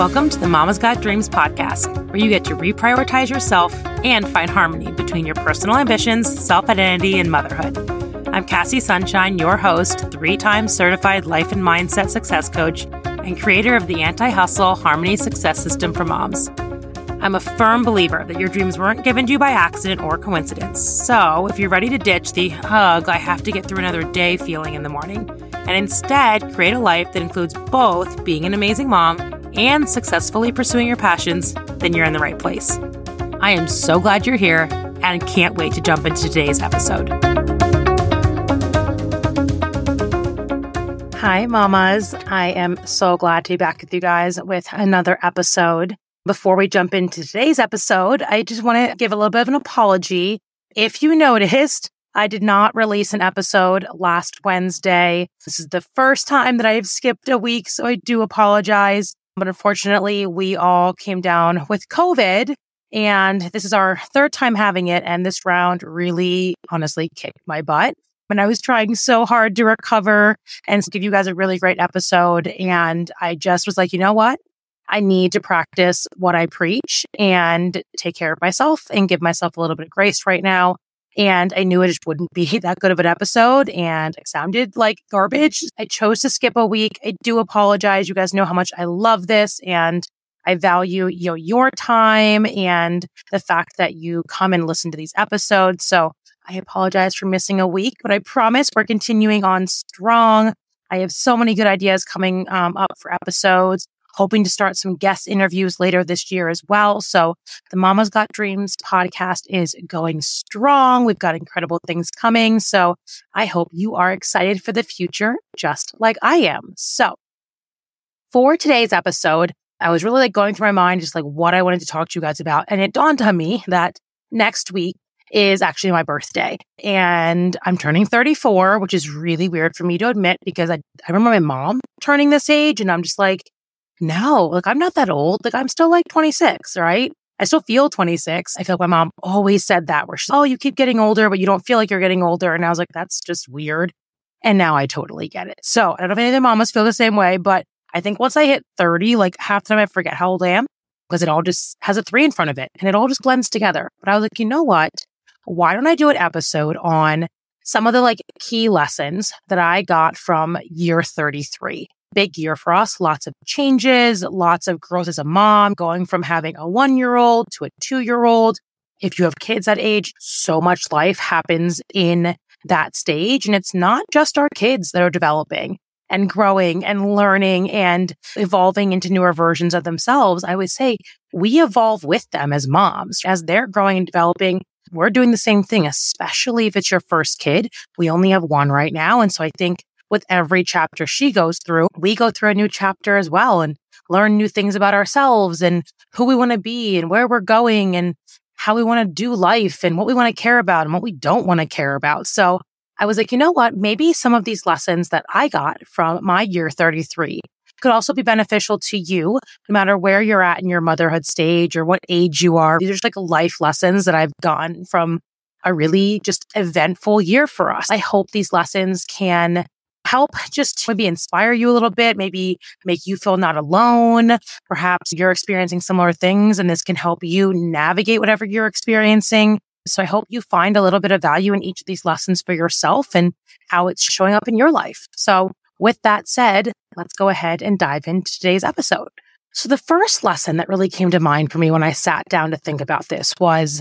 Welcome to the Mama's Got Dreams podcast, where you get to reprioritize yourself and find harmony between your personal ambitions, self identity, and motherhood. I'm Cassie Sunshine, your host, three times certified life and mindset success coach, and creator of the anti hustle harmony success system for moms. I'm a firm believer that your dreams weren't given to you by accident or coincidence. So, if you're ready to ditch the hug, I have to get through another day feeling in the morning, and instead create a life that includes both being an amazing mom and successfully pursuing your passions, then you're in the right place. I am so glad you're here and can't wait to jump into today's episode. Hi, mamas. I am so glad to be back with you guys with another episode. Before we jump into today's episode, I just want to give a little bit of an apology. If you noticed, I did not release an episode last Wednesday. This is the first time that I've skipped a week, so I do apologize. But unfortunately, we all came down with COVID. And this is our third time having it. And this round really, honestly, kicked my butt. And I was trying so hard to recover and give you guys a really great episode. And I just was like, you know what? I need to practice what I preach and take care of myself and give myself a little bit of grace right now. And I knew it just wouldn't be that good of an episode and it sounded like garbage. I chose to skip a week. I do apologize. You guys know how much I love this and I value you know, your time and the fact that you come and listen to these episodes. So I apologize for missing a week, but I promise we're continuing on strong. I have so many good ideas coming um, up for episodes hoping to start some guest interviews later this year as well. So the Mama's Got Dreams podcast is going strong. We've got incredible things coming. So I hope you are excited for the future, just like I am. So for today's episode, I was really like going through my mind, just like what I wanted to talk to you guys about. And it dawned on me that next week is actually my birthday and I'm turning 34, which is really weird for me to admit because I, I remember my mom turning this age and I'm just like, no, like I'm not that old. Like I'm still like 26, right? I still feel 26. I feel like my mom always said that where she's, oh, you keep getting older, but you don't feel like you're getting older. And I was like, that's just weird. And now I totally get it. So I don't know if any of the mamas feel the same way, but I think once I hit 30, like half the time I forget how old I am because it all just has a three in front of it and it all just blends together. But I was like, you know what? Why don't I do an episode on some of the like key lessons that I got from year 33? Big year for us. Lots of changes, lots of growth as a mom, going from having a one year old to a two year old. If you have kids that age, so much life happens in that stage. And it's not just our kids that are developing and growing and learning and evolving into newer versions of themselves. I would say we evolve with them as moms as they're growing and developing. We're doing the same thing, especially if it's your first kid. We only have one right now. And so I think with every chapter she goes through, we go through a new chapter as well and learn new things about ourselves and who we want to be and where we're going and how we want to do life and what we want to care about and what we don't want to care about. So I was like, you know what? Maybe some of these lessons that I got from my year 33 could also be beneficial to you, no matter where you're at in your motherhood stage or what age you are. These are just like life lessons that I've gotten from a really just eventful year for us. I hope these lessons can help just maybe inspire you a little bit, maybe make you feel not alone. Perhaps you're experiencing similar things and this can help you navigate whatever you're experiencing. So I hope you find a little bit of value in each of these lessons for yourself and how it's showing up in your life. So with that said, let's go ahead and dive into today's episode. So the first lesson that really came to mind for me when I sat down to think about this was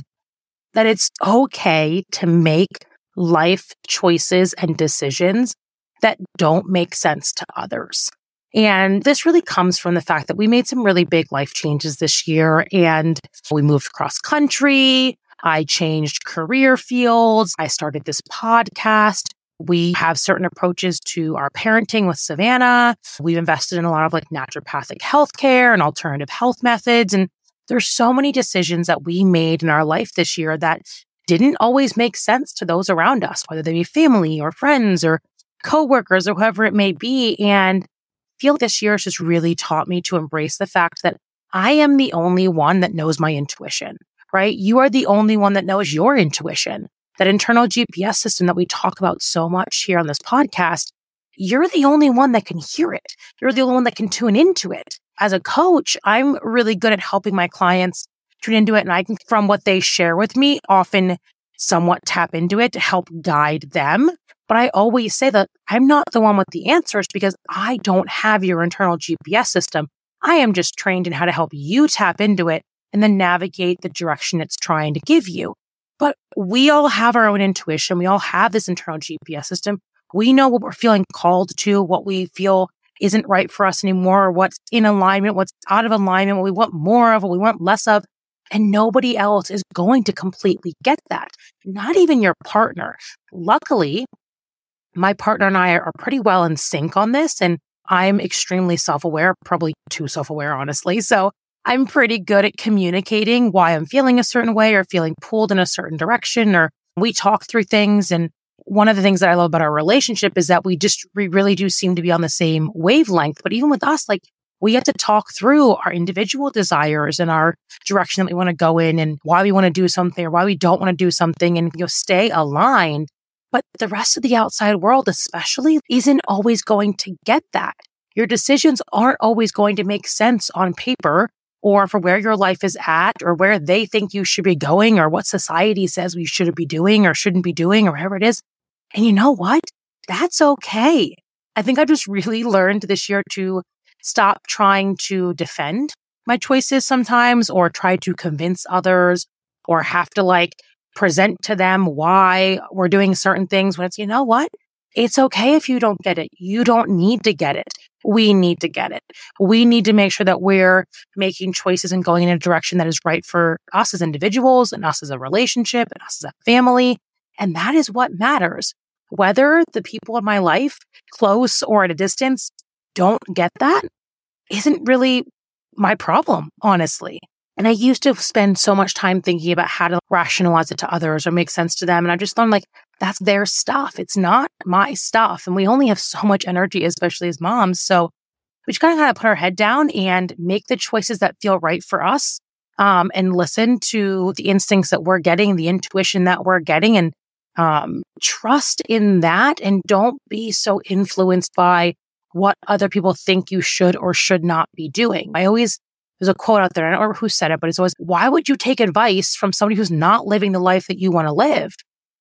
that it's okay to make life choices and decisions that don't make sense to others. And this really comes from the fact that we made some really big life changes this year and we moved across country. I changed career fields. I started this podcast. We have certain approaches to our parenting with Savannah. We've invested in a lot of like naturopathic healthcare and alternative health methods. And there's so many decisions that we made in our life this year that didn't always make sense to those around us, whether they be family or friends or coworkers or whoever it may be. And feel this year has just really taught me to embrace the fact that I am the only one that knows my intuition, right? You are the only one that knows your intuition. That internal GPS system that we talk about so much here on this podcast, you're the only one that can hear it. You're the only one that can tune into it. as a coach, I'm really good at helping my clients tune into it. And I can, from what they share with me, often somewhat tap into it to help guide them. But I always say that I'm not the one with the answers because I don't have your internal GPS system. I am just trained in how to help you tap into it and then navigate the direction it's trying to give you. But we all have our own intuition. We all have this internal GPS system. We know what we're feeling called to, what we feel isn't right for us anymore, or what's in alignment, what's out of alignment, what we want more of, what we want less of. And nobody else is going to completely get that. Not even your partner. Luckily, my partner and I are pretty well in sync on this. And I'm extremely self aware, probably too self aware, honestly. So I'm pretty good at communicating why I'm feeling a certain way or feeling pulled in a certain direction, or we talk through things. And one of the things that I love about our relationship is that we just, we really do seem to be on the same wavelength. But even with us, like we have to talk through our individual desires and our direction that we want to go in and why we want to do something or why we don't want to do something and you know, stay aligned. But the rest of the outside world, especially, isn't always going to get that. Your decisions aren't always going to make sense on paper or for where your life is at or where they think you should be going or what society says we should be doing or shouldn't be doing or whatever it is. And you know what? That's okay. I think I just really learned this year to stop trying to defend my choices sometimes or try to convince others or have to like present to them why we're doing certain things when it's, you know what? It's okay if you don't get it. You don't need to get it. We need to get it. We need to make sure that we're making choices and going in a direction that is right for us as individuals and us as a relationship and us as a family. And that is what matters. Whether the people in my life, close or at a distance, don't get that isn't really my problem, honestly. And I used to spend so much time thinking about how to rationalize it to others or make sense to them. And I just learned like, that's their stuff. It's not my stuff. And we only have so much energy, especially as moms. So we just kind of got to put our head down and make the choices that feel right for us. Um, and listen to the instincts that we're getting, the intuition that we're getting, and um, trust in that. And don't be so influenced by what other people think you should or should not be doing. I always there's a quote out there, I don't remember who said it, but it's always, why would you take advice from somebody who's not living the life that you want to live?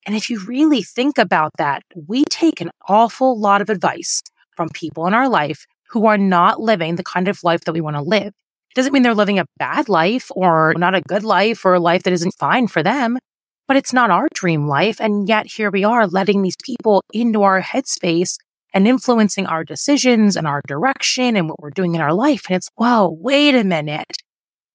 And if you really think about that, we take an awful lot of advice from people in our life who are not living the kind of life that we want to live. It doesn't mean they're living a bad life or not a good life or a life that isn't fine for them, but it's not our dream life. And yet here we are letting these people into our headspace and influencing our decisions and our direction and what we're doing in our life. And it's, whoa, wait a minute.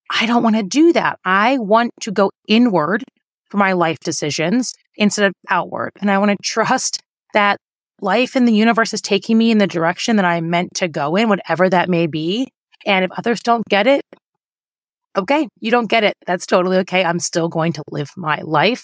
I don't want to do that. I want to go inward for my life decisions instead of outward. And I want to trust that life and the universe is taking me in the direction that I'm meant to go in, whatever that may be. And if others don't get it, okay, you don't get it. That's totally okay. I'm still going to live my life.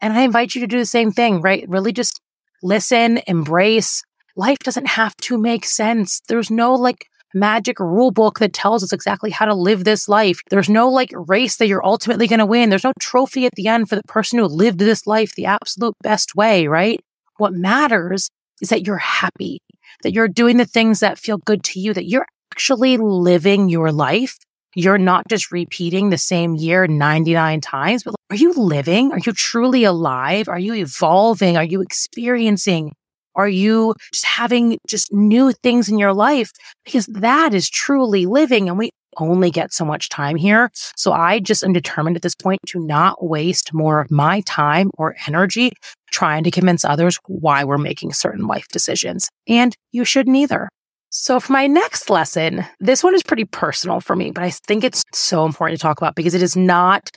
And I invite you to do the same thing, right? Really just listen, embrace, life doesn't have to make sense. There's no like magic rule book that tells us exactly how to live this life. There's no like race that you're ultimately going to win. There's no trophy at the end for the person who lived this life the absolute best way, right? What matters is that you're happy, that you're doing the things that feel good to you, that you're actually living your life. You're not just repeating the same year 99 times, but are you living? Are you truly alive? Are you evolving? Are you experiencing are you just having just new things in your life? Because that is truly living and we only get so much time here. So I just am determined at this point to not waste more of my time or energy trying to convince others why we're making certain life decisions. And you shouldn't either. So for my next lesson, this one is pretty personal for me, but I think it's so important to talk about because it is not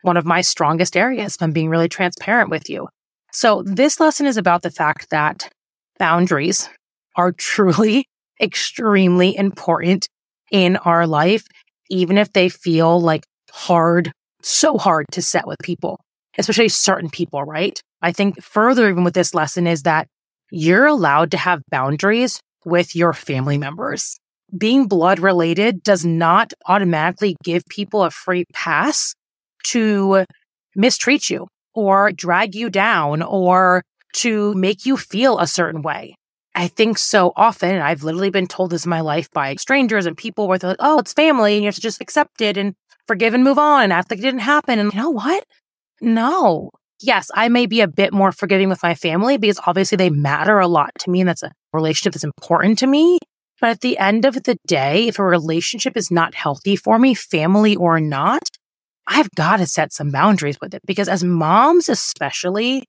one of my strongest areas. If I'm being really transparent with you. So this lesson is about the fact that boundaries are truly extremely important in our life, even if they feel like hard, so hard to set with people, especially certain people, right? I think further, even with this lesson, is that you're allowed to have boundaries with your family members. Being blood related does not automatically give people a free pass to mistreat you or drag you down or to make you feel a certain way. I think so often, and I've literally been told this in my life by strangers and people where they're like, oh, it's family and you have to just accept it and forgive and move on and act like it didn't happen. And you know what? No. Yes, I may be a bit more forgiving with my family because obviously they matter a lot to me and that's a relationship that's important to me. But at the end of the day, if a relationship is not healthy for me, family or not, I've got to set some boundaries with it because as moms, especially,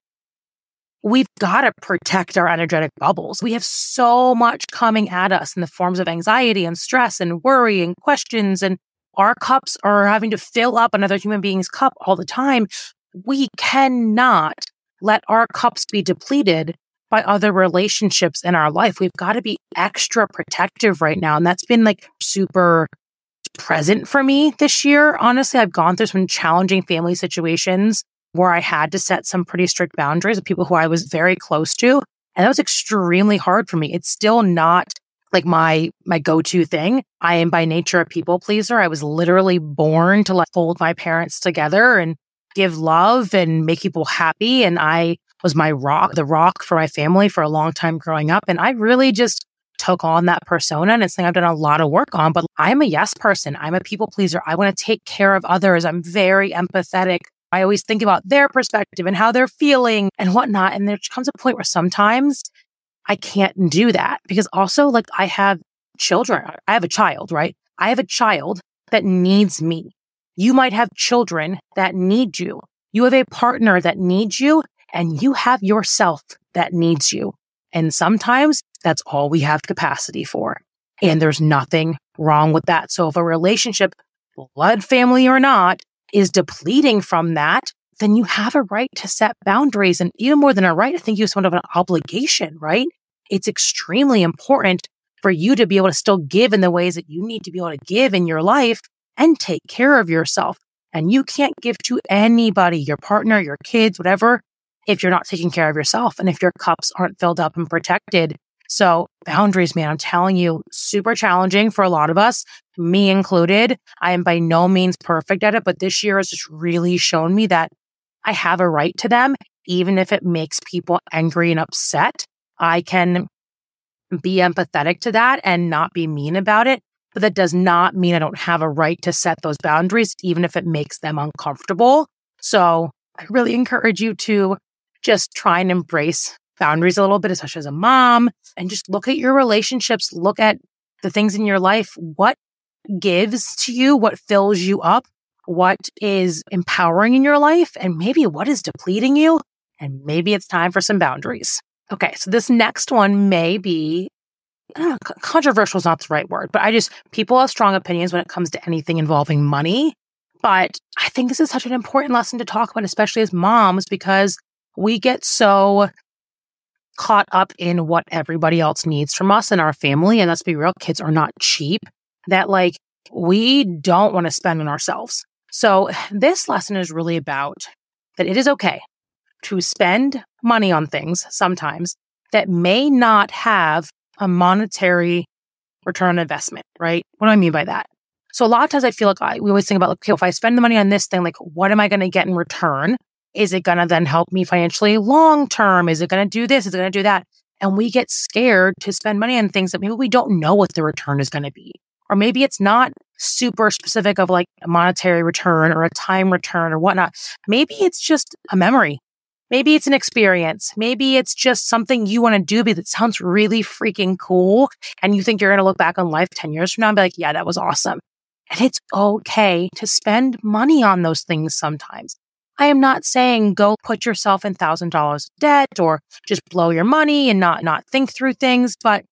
we've got to protect our energetic bubbles. We have so much coming at us in the forms of anxiety and stress and worry and questions. And our cups are having to fill up another human being's cup all the time. We cannot let our cups be depleted by other relationships in our life. We've got to be extra protective right now. And that's been like super present for me this year. Honestly, I've gone through some challenging family situations where I had to set some pretty strict boundaries with people who I was very close to. And that was extremely hard for me. It's still not like my my go-to thing. I am by nature a people pleaser. I was literally born to like hold my parents together and give love and make people happy. And I was my rock, the rock for my family for a long time growing up. And I really just took on that persona and it's something I've done a lot of work on, but I'm a yes person. I'm a people pleaser. I want to take care of others. I'm very empathetic. I always think about their perspective and how they're feeling and whatnot. And there comes a point where sometimes I can't do that because also like I have children. I have a child, right? I have a child that needs me. You might have children that need you. You have a partner that needs you and you have yourself that needs you. And sometimes that's all we have capacity for. And there's nothing wrong with that. So if a relationship, blood family or not, is depleting from that, then you have a right to set boundaries. And even more than a right, I think you have somewhat of an obligation, right? It's extremely important for you to be able to still give in the ways that you need to be able to give in your life and take care of yourself. And you can't give to anybody, your partner, your kids, whatever, if you're not taking care of yourself and if your cups aren't filled up and protected. So boundaries, man, I'm telling you, super challenging for a lot of us, me included. I am by no means perfect at it, but this year has just really shown me that I have a right to them, even if it makes people angry and upset. I can be empathetic to that and not be mean about it. But that does not mean I don't have a right to set those boundaries, even if it makes them uncomfortable. So I really encourage you to just try and embrace boundaries a little bit, especially as a mom, and just look at your relationships, look at the things in your life. What gives to you? What fills you up? What is empowering in your life? And maybe what is depleting you? And maybe it's time for some boundaries. Okay. So this next one may be controversial is not the right word, but I just, people have strong opinions when it comes to anything involving money. But I think this is such an important lesson to talk about, especially as moms, because we get so caught up in what everybody else needs from us and our family. And let's be real, kids are not cheap that like we don't want to spend on ourselves. So this lesson is really about that it is okay to spend money on things sometimes that may not have a monetary return on investment, right? What do I mean by that? So a lot of times I feel like I, we always think about, like, okay, if I spend the money on this thing, like, what am I going to get in return? Is it going to then help me financially long term? Is it going to do this? Is it going to do that? And we get scared to spend money on things that maybe we don't know what the return is going to be. Or maybe it's not super specific of like a monetary return or a time return or whatnot. Maybe it's just a memory. Maybe it's an experience. Maybe it's just something you want to do it sounds really freaking cool. And you think you're going to look back on life 10 years from now and be like, yeah, that was awesome. And it's okay to spend money on those things sometimes. I am not saying go put yourself in thousand dollars debt or just blow your money and not, not think through things. But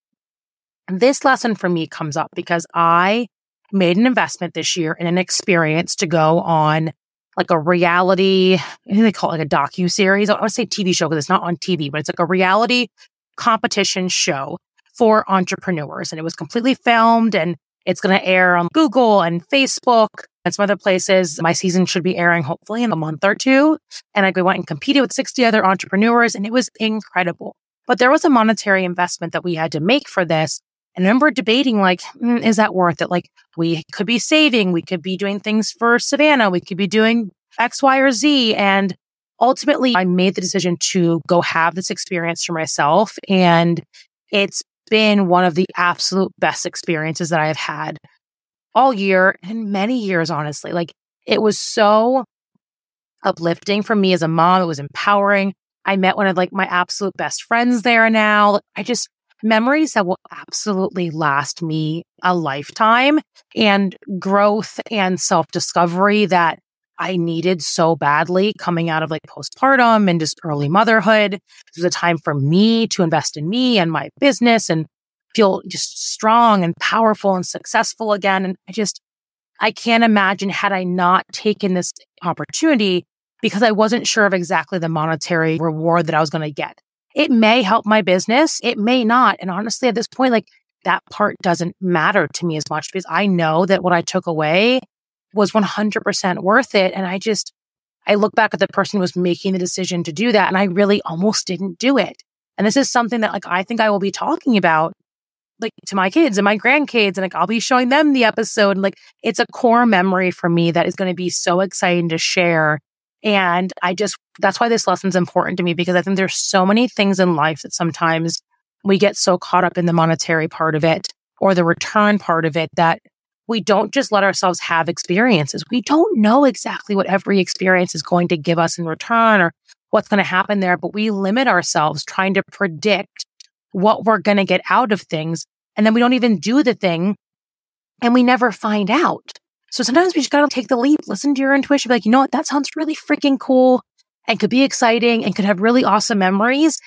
this lesson for me comes up because I made an investment this year in an experience to go on like a reality, I think they call it like a docu series. I to say TV show because it's not on TV, but it's like a reality competition show for entrepreneurs. And it was completely filmed and it's going to air on Google and Facebook and some other places. My season should be airing hopefully in a month or two. And I went and competed with 60 other entrepreneurs and it was incredible. But there was a monetary investment that we had to make for this. And I remember debating, like, mm, is that worth it? Like, we could be saving, we could be doing things for Savannah, we could be doing X, Y, or Z. And ultimately, I made the decision to go have this experience for myself. And It's been one of the absolute best experiences that I have had all year and many years, honestly. Like it was so uplifting for me as a mom. It was empowering. I met one of like my absolute best friends there now. I just memories that will absolutely last me a lifetime and growth and self discovery that I needed so badly coming out of like postpartum and just early motherhood. This was a time for me to invest in me and my business and feel just strong and powerful and successful again. And I just, I can't imagine had I not taken this opportunity because I wasn't sure of exactly the monetary reward that I was going to get. It may help my business. It may not. And honestly, at this point, like that part doesn't matter to me as much because I know that what I took away was 100% worth it. And I just, I look back at the person who was making the decision to do that and I really almost didn't do it. And this is something that like I think I will be talking about like to my kids and my grandkids and like I'll be showing them the episode and like it's a core memory for me that is going to be so exciting to share and I just, that's why this lesson's important to me because I think there's so many things in life that sometimes we get so caught up in the monetary part of it or the return part of it that we don't just let ourselves have experiences. We don't know exactly what every experience is going to give us in return or what's going to happen there, but we limit ourselves trying to predict what we're going to get out of things. And then we don't even do the thing and we never find out. So sometimes we just got to take the leap, listen to your intuition, be like, you know what? That sounds really freaking cool and could be exciting and could have really awesome memories.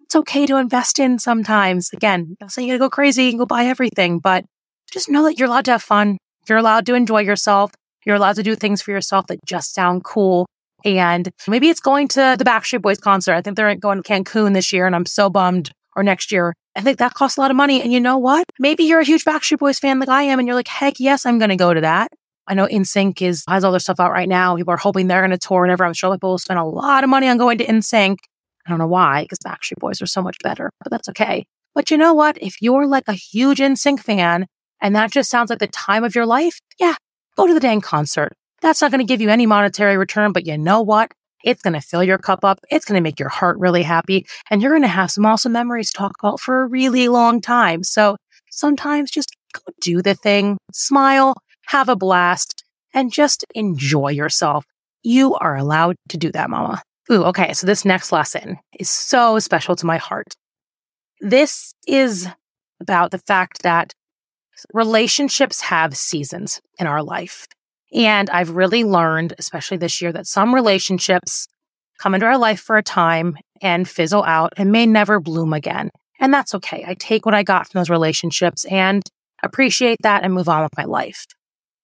It's okay to invest in sometimes. Again, I'm saying you gotta go crazy and go buy everything, but just know that you're allowed to have fun. You're allowed to enjoy yourself. You're allowed to do things for yourself that just sound cool. And maybe it's going to the Backstreet Boys concert. I think they're going to Cancun this year and I'm so bummed or next year. I think that costs a lot of money. And you know what? Maybe you're a huge Backstreet Boys fan like I am and you're like, heck yes, I'm going to go to that. I know NSYNC is has all their stuff out right now. People are hoping they're going to tour whenever. I'm sure people will spend a lot of money on going to NSYNC. I don't know why, because Backstreet Boys are so much better, but that's okay. But you know what? If you're like a huge NSYNC fan and that just sounds like the time of your life, yeah, go to the dang concert. That's not going to give you any monetary return, but you know what? It's going to fill your cup up. It's going to make your heart really happy. And you're going to have some awesome memories to talk about for a really long time. So sometimes just go do the thing, smile, have a blast, and just enjoy yourself. You are allowed to do that, mama. Ooh, okay. So this next lesson is so special to my heart. This is about the fact that relationships have seasons in our life. And I've really learned, especially this year, that some relationships come into our life for a time and fizzle out and may never bloom again. And that's okay. I take what I got from those relationships and appreciate that and move on with my life.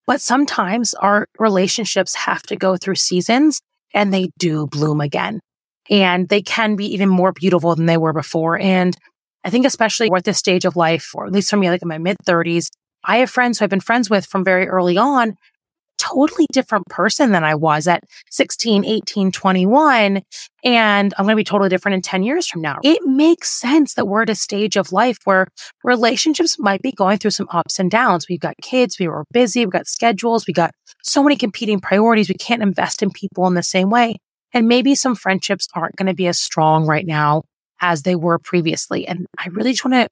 But sometimes our relationships have to go through seasons and they do bloom again. And they can be even more beautiful than they were before. And I think especially at this stage of life, or at least for me, like in my mid 30s, I have friends who I've been friends with from very early on totally different person than I was at 16, 18, 21. And I'm going to be totally different in 10 years from now. It makes sense that we're at a stage of life where relationships might be going through some ups and downs. We've got kids, we were busy, we've got schedules, we got so many competing priorities. We can't invest in people in the same way. And maybe some friendships aren't going to be as strong right now as they were previously. And I really just want to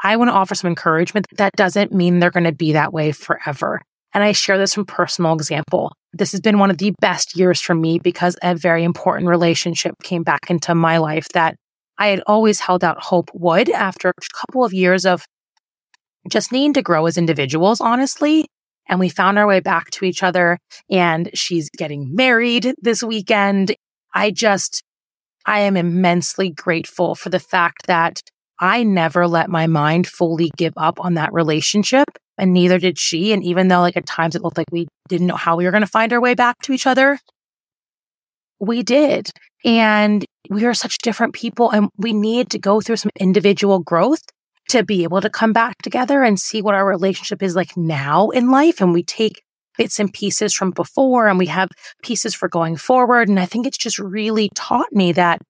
I want to offer some encouragement. That doesn't mean they're going to be that way forever. And I share this from personal example. This has been one of the best years for me because a very important relationship came back into my life that I had always held out hope would after a couple of years of just needing to grow as individuals, honestly. And we found our way back to each other and she's getting married this weekend. I just, I am immensely grateful for the fact that I never let my mind fully give up on that relationship and neither did she. And even though like at times it looked like we didn't know how we were going to find our way back to each other, we did. And we are such different people and we need to go through some individual growth to be able to come back together and see what our relationship is like now in life. And we take bits and pieces from before and we have pieces for going forward. And I think it's just really taught me that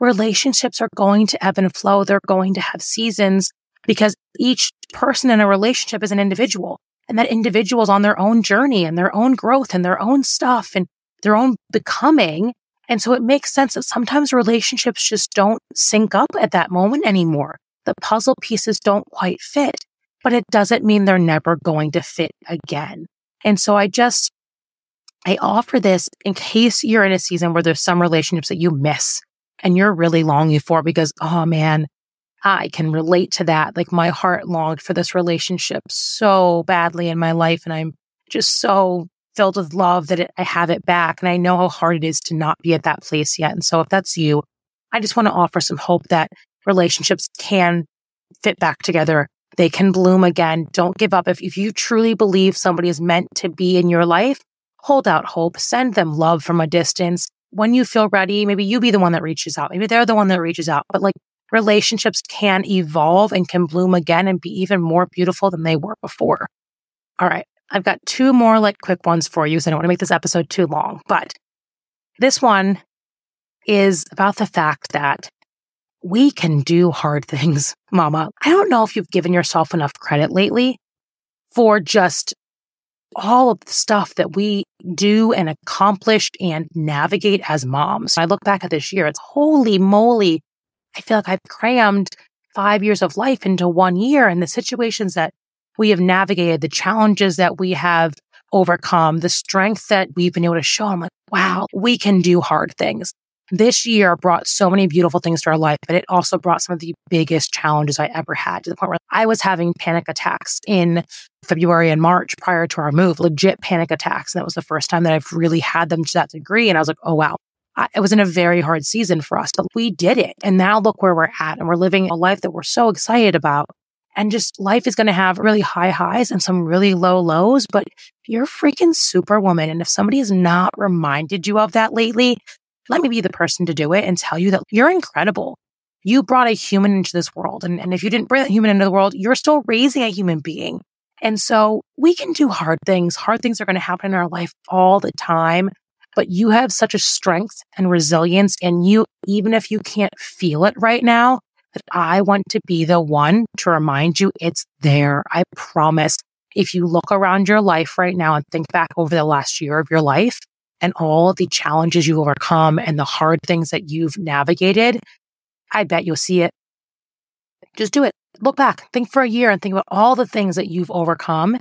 relationships are going to ebb and flow. They're going to have seasons because each person in a relationship is an individual and that individual is on their own journey and their own growth and their own stuff and their own becoming. And so it makes sense that sometimes relationships just don't sync up at that moment anymore. the puzzle pieces don't quite fit, but it doesn't mean they're never going to fit again. And so I just, I offer this in case you're in a season where there's some relationships that you miss and you're really longing for because, oh man, I can relate to that. Like my heart longed for this relationship so badly in my life. And I'm just so filled with love that it, I have it back. And I know how hard it is to not be at that place yet. And so if that's you, I just want to offer some hope that relationships can fit back together. They can bloom again. Don't give up. If, if you truly believe somebody is meant to be in your life, hold out hope, send them love from a distance. When you feel ready, maybe you be the one that reaches out. Maybe they're the one that reaches out, but like relationships can evolve and can bloom again and be even more beautiful than they were before. All right. I've got two more like quick ones for you. So I don't want to make this episode too long, but this one is about the fact that we can do hard things, mama. I don't know if you've given yourself enough credit lately for just all of the stuff that we do and accomplish and navigate as moms. I look back at this year, it's holy moly. I feel like I've crammed five years of life into one year and the situations that we have navigated, the challenges that we have overcome, the strength that we've been able to show. I'm like, wow, we can do hard things this year brought so many beautiful things to our life, but it also brought some of the biggest challenges I ever had to the point where I was having panic attacks in February and March prior to our move, legit panic attacks. And that was the first time that I've really had them to that degree. And I was like, oh, wow. It was in a very hard season for us, but we did it. And now look where we're at. And we're living a life that we're so excited about. And just life is going to have really high highs and some really low lows, but you're freaking superwoman. And if somebody has not reminded you of that lately, let me be the person to do it and tell you that you're incredible. You brought a human into this world. And, and if you didn't bring that human into the world, you're still raising a human being. And so we can do hard things. Hard things are going to happen in our life all the time. But you have such a strength and resilience. And you, even if you can't feel it right now, that I want to be the one to remind you it's there. I promise. If you look around your life right now and think back over the last year of your life, and all the challenges you've overcome and the hard things that you've navigated, I bet you'll see it. Just do it. Look back, think for a year and think about all the things that you've overcome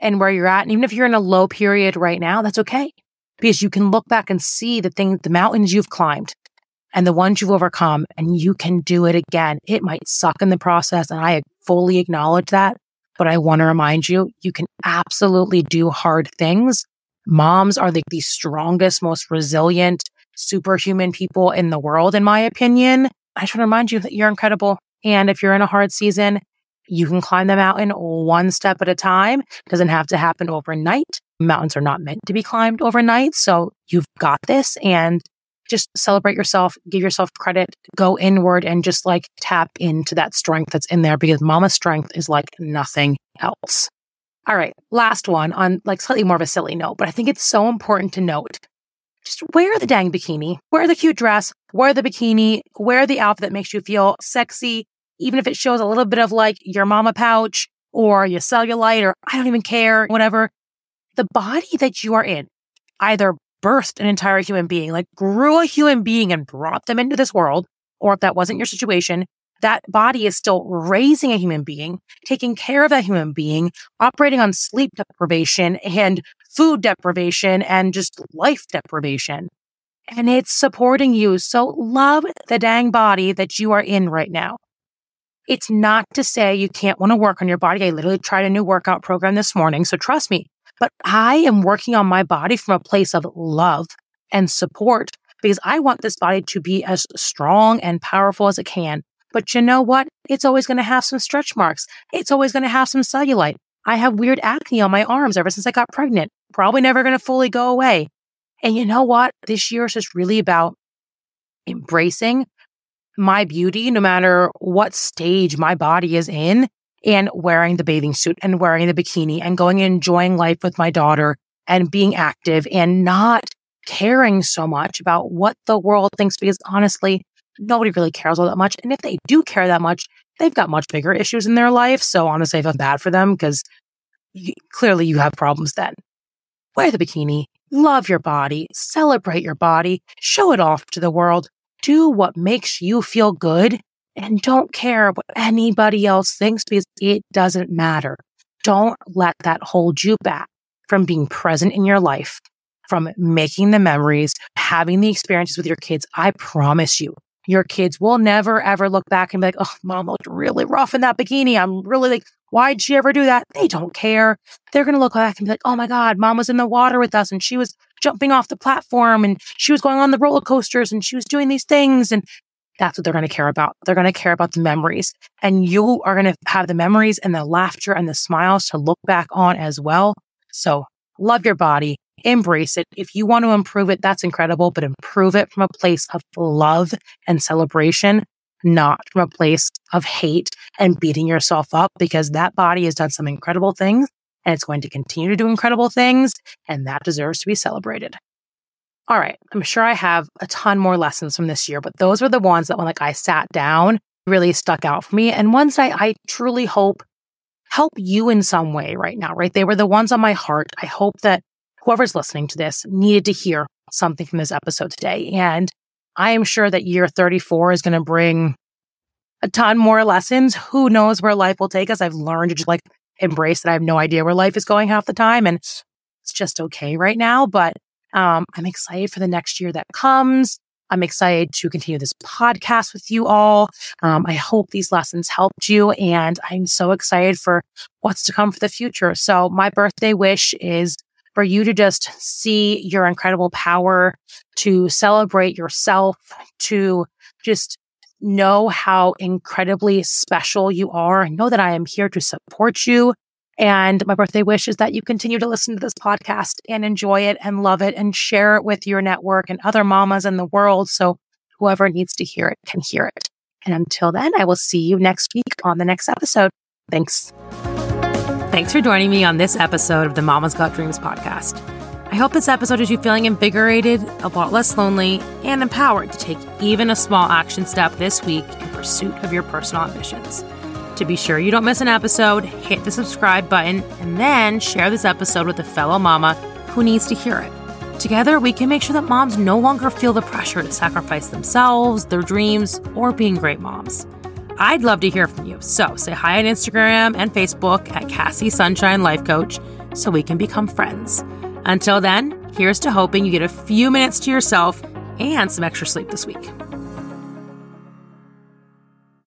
and where you're at. And even if you're in a low period right now, that's okay because you can look back and see the things, the mountains you've climbed and the ones you've overcome and you can do it again. It might suck in the process. And I fully acknowledge that. But I want to remind you, you can absolutely do hard things moms are like the strongest, most resilient, superhuman people in the world, in my opinion. I just want to remind you that you're incredible. And if you're in a hard season, you can climb the mountain one step at a time. It doesn't have to happen overnight. Mountains are not meant to be climbed overnight. So you've got this and just celebrate yourself, give yourself credit, go inward and just like tap into that strength that's in there because mama's strength is like nothing else. All right, last one on like slightly more of a silly note, but I think it's so important to note. Just wear the dang bikini, wear the cute dress, wear the bikini, wear the outfit that makes you feel sexy, even if it shows a little bit of like your mama pouch or your cellulite or I don't even care, whatever. The body that you are in either birthed an entire human being, like grew a human being and brought them into this world, or if that wasn't your situation, that body is still raising a human being, taking care of that human being, operating on sleep deprivation and food deprivation and just life deprivation. And it's supporting you. So love the dang body that you are in right now. It's not to say you can't want to work on your body. I literally tried a new workout program this morning. So trust me, but I am working on my body from a place of love and support because I want this body to be as strong and powerful as it can. But you know what? It's always going to have some stretch marks. It's always going to have some cellulite. I have weird acne on my arms ever since I got pregnant. Probably never going to fully go away. And you know what? This year is just really about embracing my beauty, no matter what stage my body is in, and wearing the bathing suit and wearing the bikini and going and enjoying life with my daughter and being active and not caring so much about what the world thinks. Because honestly, nobody really cares all that much. And if they do care that much, they've got much bigger issues in their life. So honestly, I feel bad for them because clearly you have problems then. Wear the bikini, love your body, celebrate your body, show it off to the world, do what makes you feel good and don't care what anybody else thinks because it doesn't matter. Don't let that hold you back from being present in your life, from making the memories, having the experiences with your kids. I promise you, your kids will never ever look back and be like, oh, mom looked really rough in that bikini. I'm really like, why'd she ever do that? They don't care. They're going to look back and be like, oh my God, mom was in the water with us and she was jumping off the platform and she was going on the roller coasters and she was doing these things. And that's what they're going to care about. They're going to care about the memories and you are going to have the memories and the laughter and the smiles to look back on as well. So love your body, embrace it. If you want to improve it, that's incredible, but improve it from a place of love and celebration, not from a place of hate and beating yourself up because that body has done some incredible things and it's going to continue to do incredible things and that deserves to be celebrated. All right. I'm sure I have a ton more lessons from this year, but those were the ones that when like I sat down really stuck out for me and ones that I, truly hope help you in some way right now, right? They were the ones on my heart. I hope that whoever's listening to this needed to hear something from this episode today. And I am sure that year 34 is going to bring a ton more lessons. Who knows where life will take us? I've learned to just like embrace that I have no idea where life is going half the time. And it's just okay right now. But um, I'm excited for the next year that comes. I'm excited to continue this podcast with you all. Um, I hope these lessons helped you, and I'm so excited for what's to come for the future. So, my birthday wish is for you to just see your incredible power, to celebrate yourself, to just know how incredibly special you are. know that I am here to support you. And my birthday wish is that you continue to listen to this podcast and enjoy it and love it and share it with your network and other mamas in the world. So whoever needs to hear it can hear it. And until then, I will see you next week on the next episode. Thanks. Thanks for joining me on this episode of the Mama's Got Dreams podcast. I hope this episode has you feeling invigorated, a lot less lonely, and empowered to take even a small action step this week in pursuit of your personal ambitions. To be sure you don't miss an episode, hit the subscribe button and then share this episode with a fellow mama who needs to hear it. Together, we can make sure that moms no longer feel the pressure to sacrifice themselves, their dreams, or being great moms. I'd love to hear from you. So say hi on Instagram and Facebook at Cassie Sunshine Life Coach so we can become friends. Until then, here's to hoping you get a few minutes to yourself and some extra sleep this week.